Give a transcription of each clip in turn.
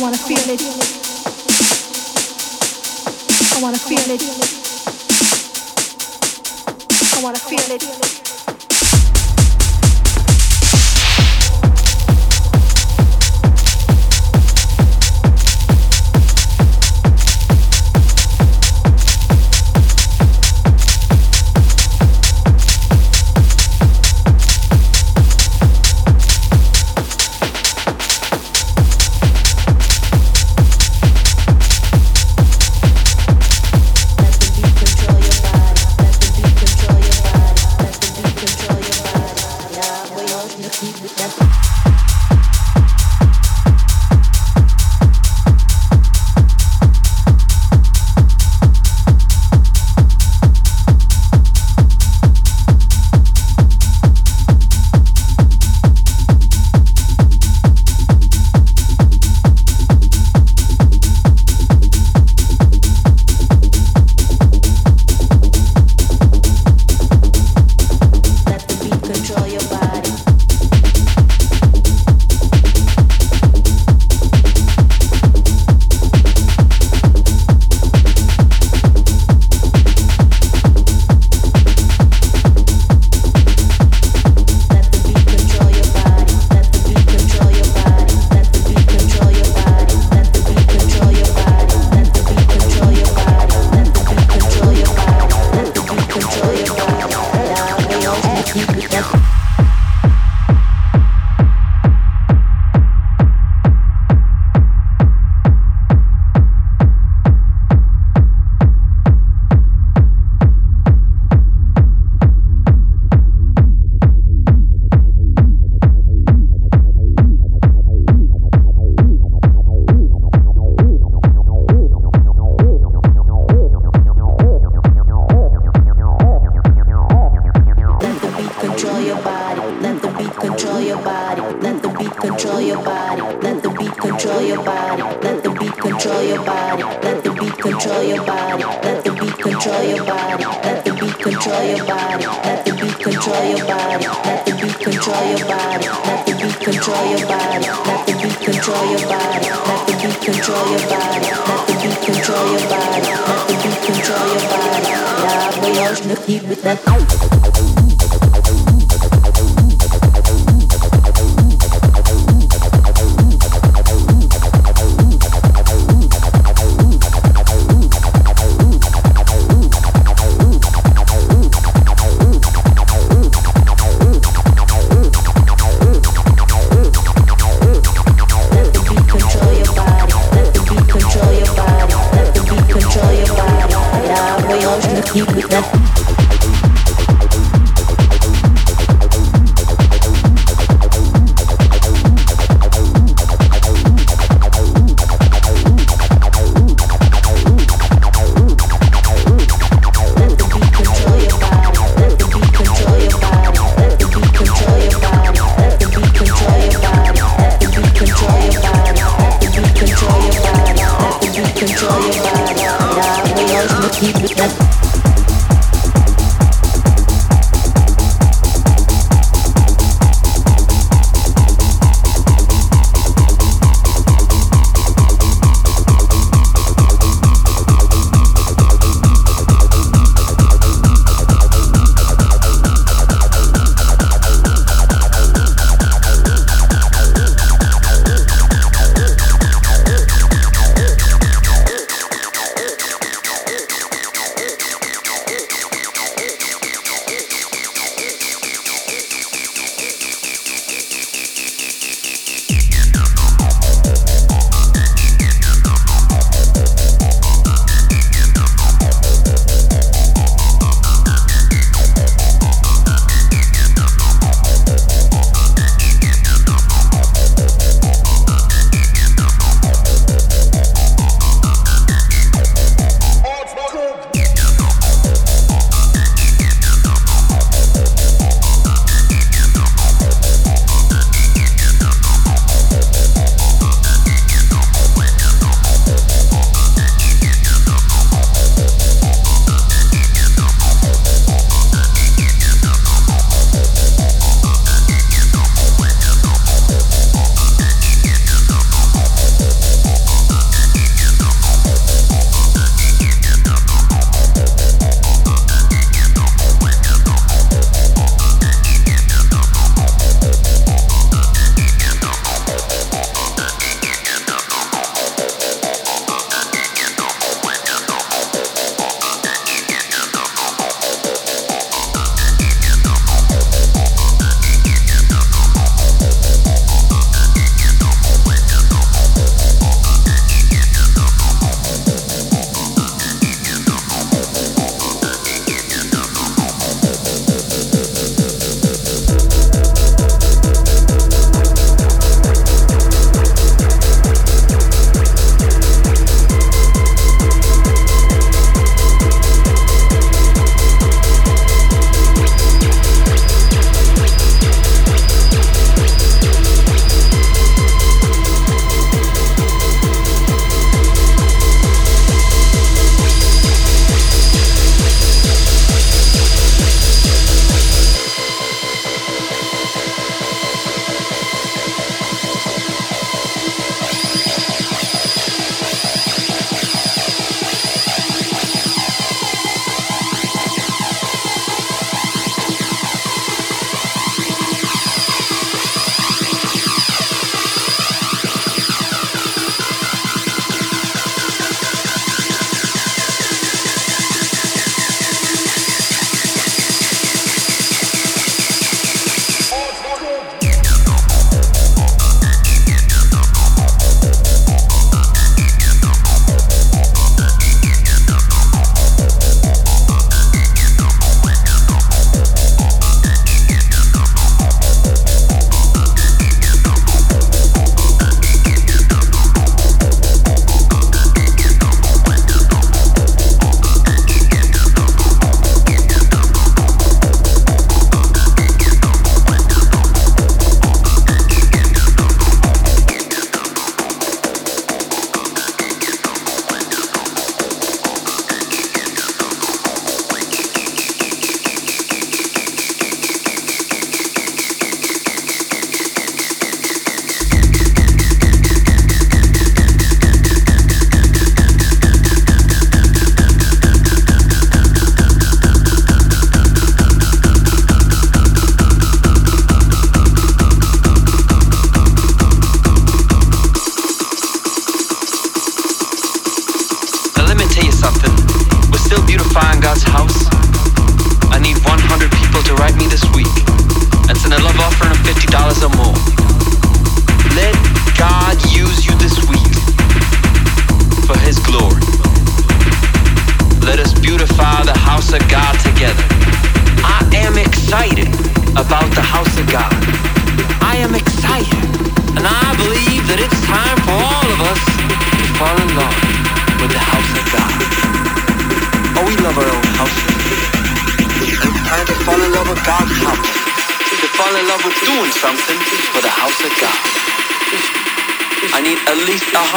wanna feel it. I wanna feel it. I wanna feel it.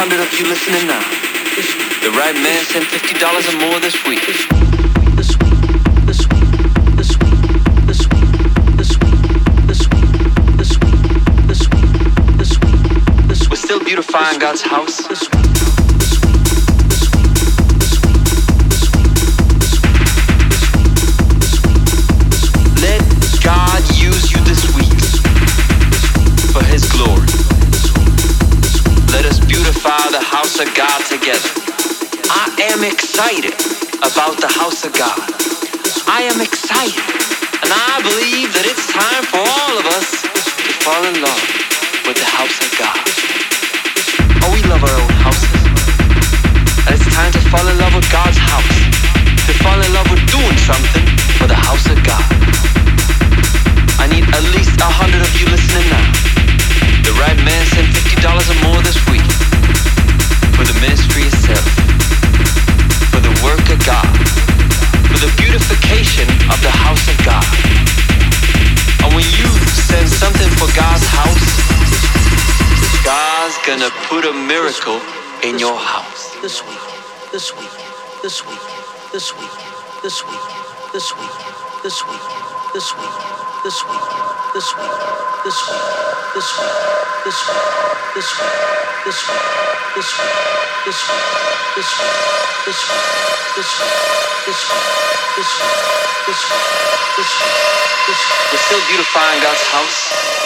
Hundred of you listening now. The right man sent fifty dollars or more this week. We're still beautifying God's house. Excited about the house of God. I am excited. And I believe that it's time for house of God. And when you send something for God's house, God's gonna put a miracle in your house. This week, this week, this week, this week, this week, this week, this week, this week, this week, this week, this week, this week, this week, this week, this week, this week, we're still beautifying God's house.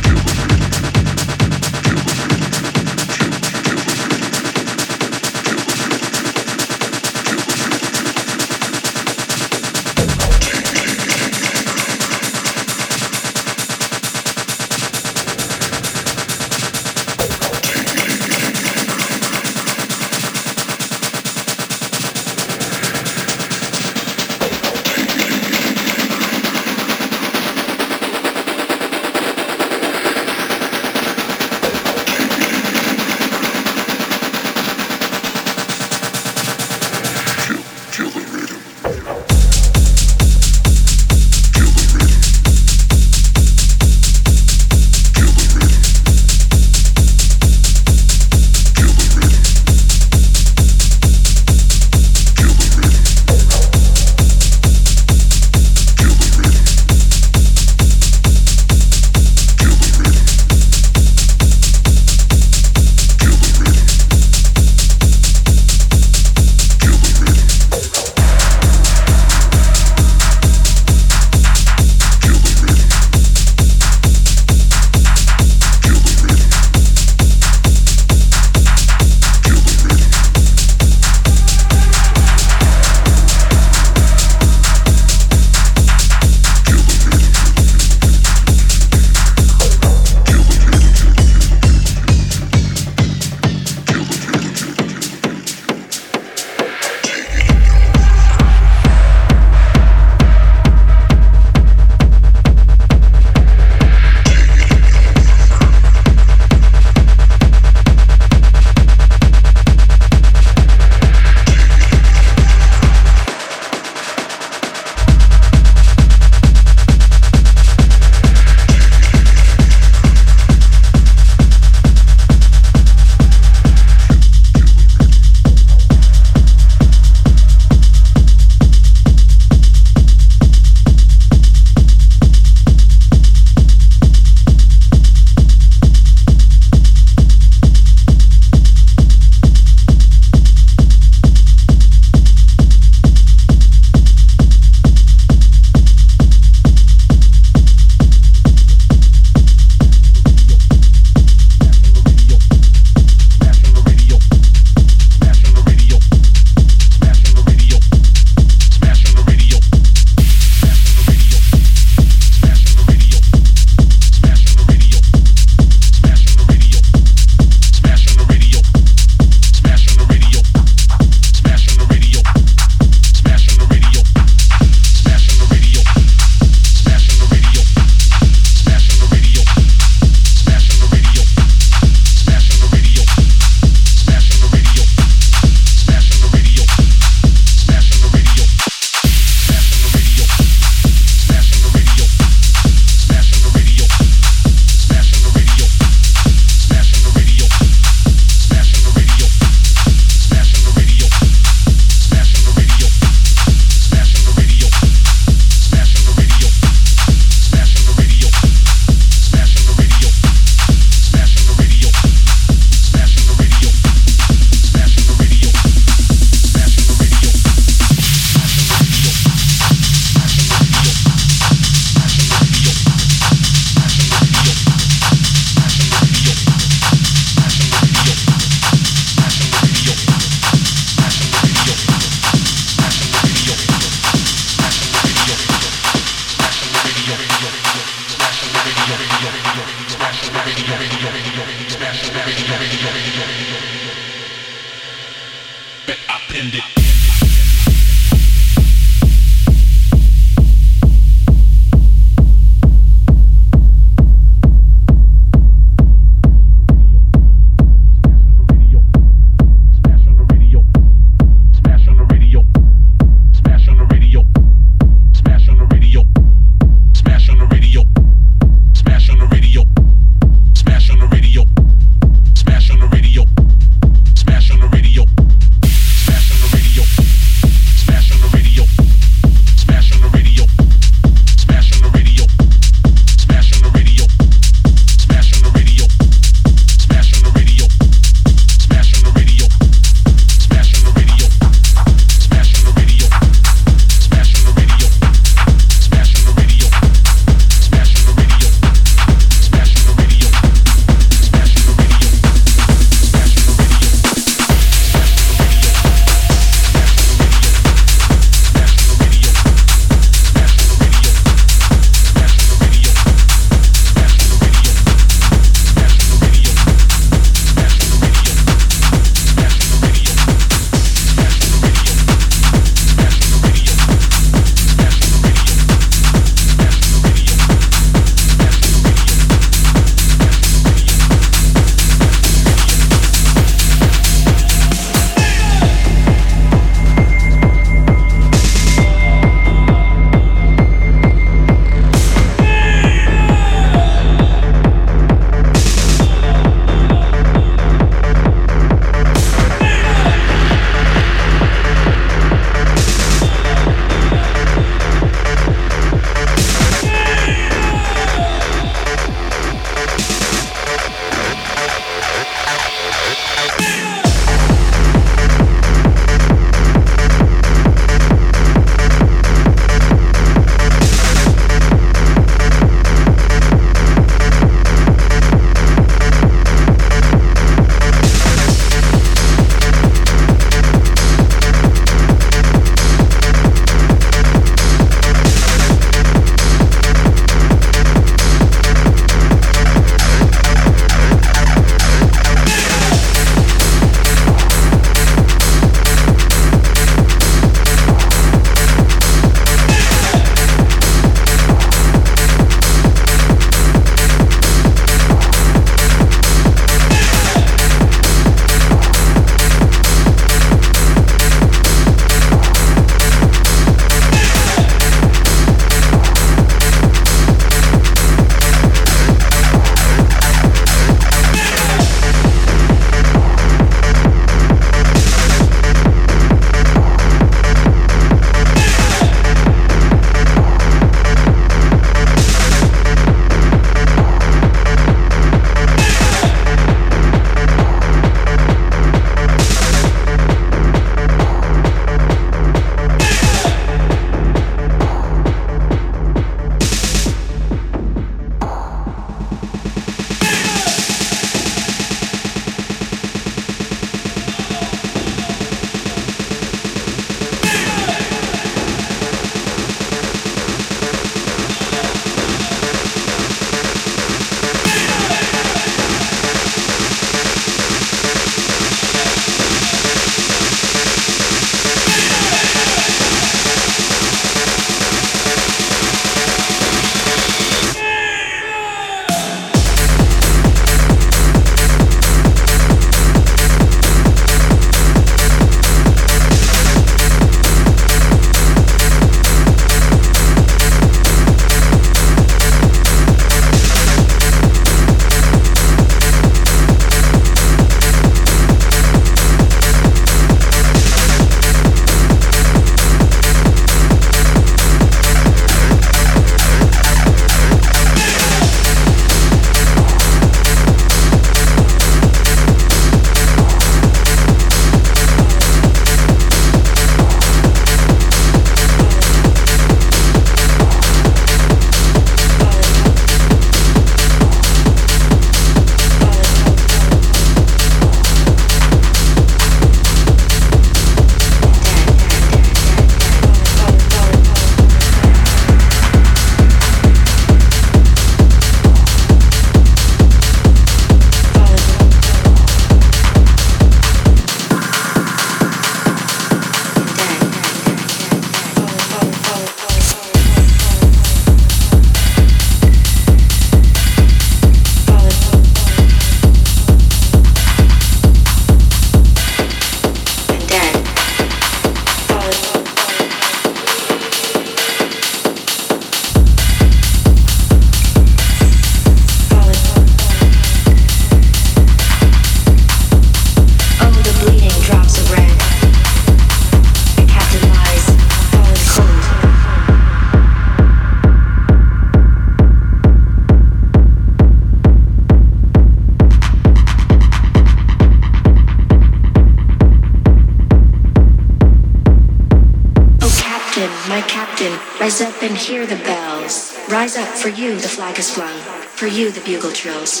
Rise up and hear the bells. Rise up, for you the flag is flung, for you the bugle trills.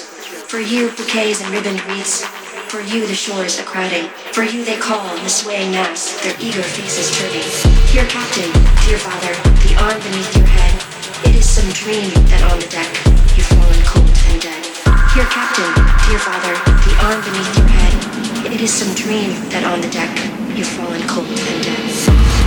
For you bouquets and ribboned wreaths, for you the shores are crowding, for you they call the swaying mass, their eager faces turning. Dear captain, dear father, the arm beneath your head, it is some dream that on the deck you've fallen cold and dead. Dear captain, dear father, the arm beneath your head, it is some dream that on the deck you've fallen cold and dead.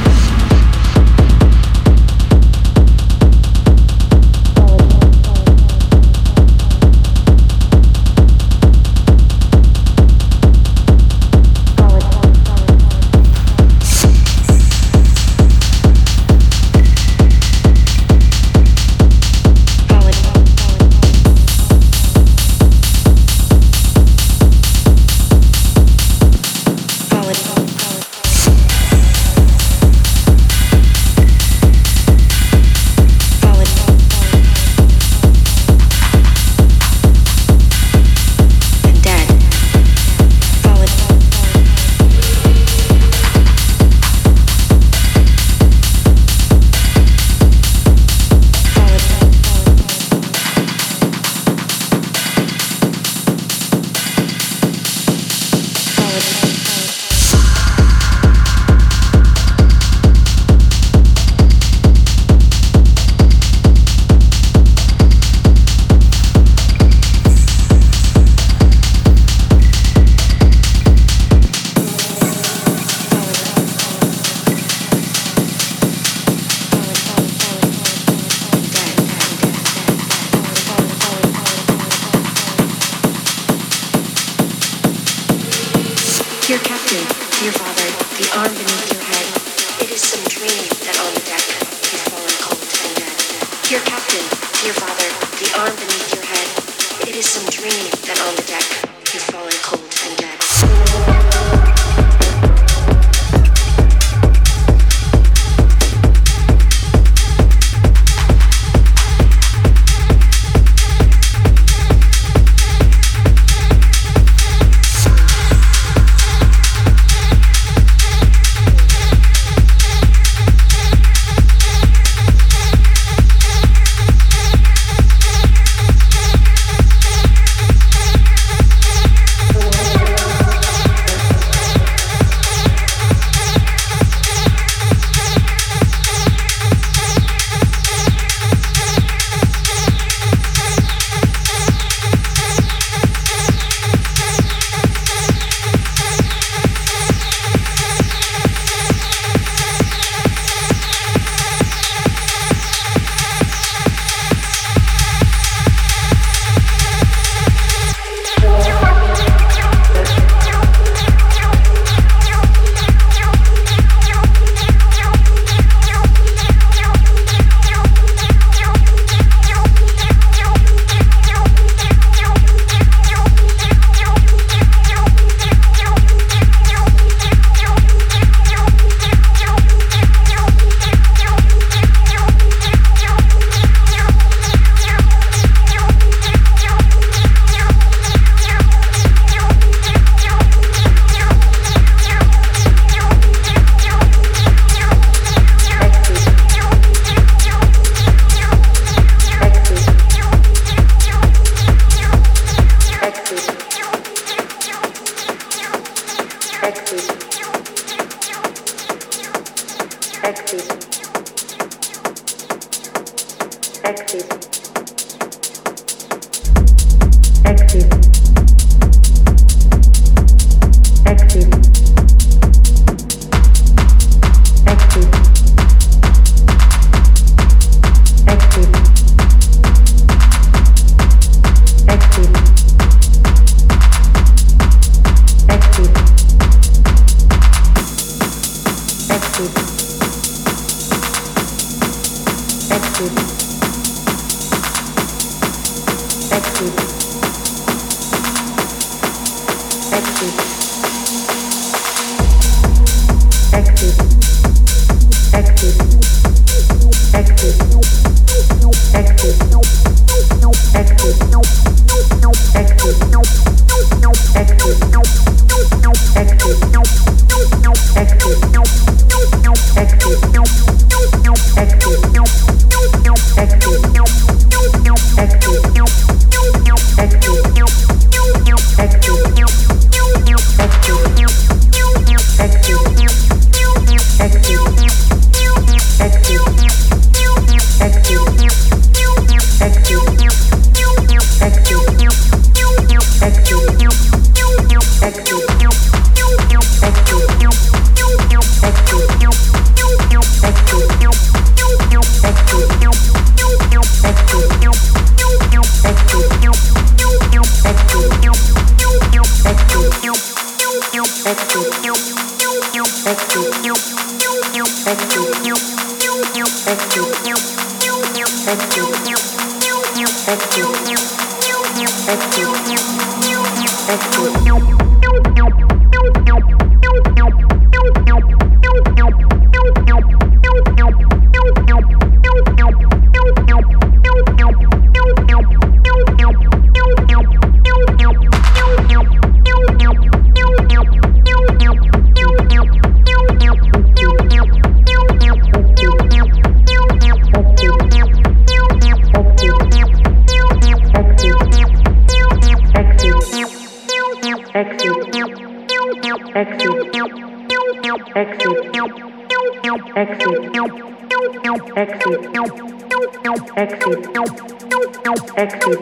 exit,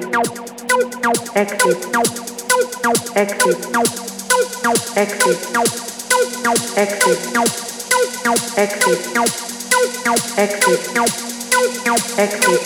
exit, exit, exit, exit, exit, exit, exit.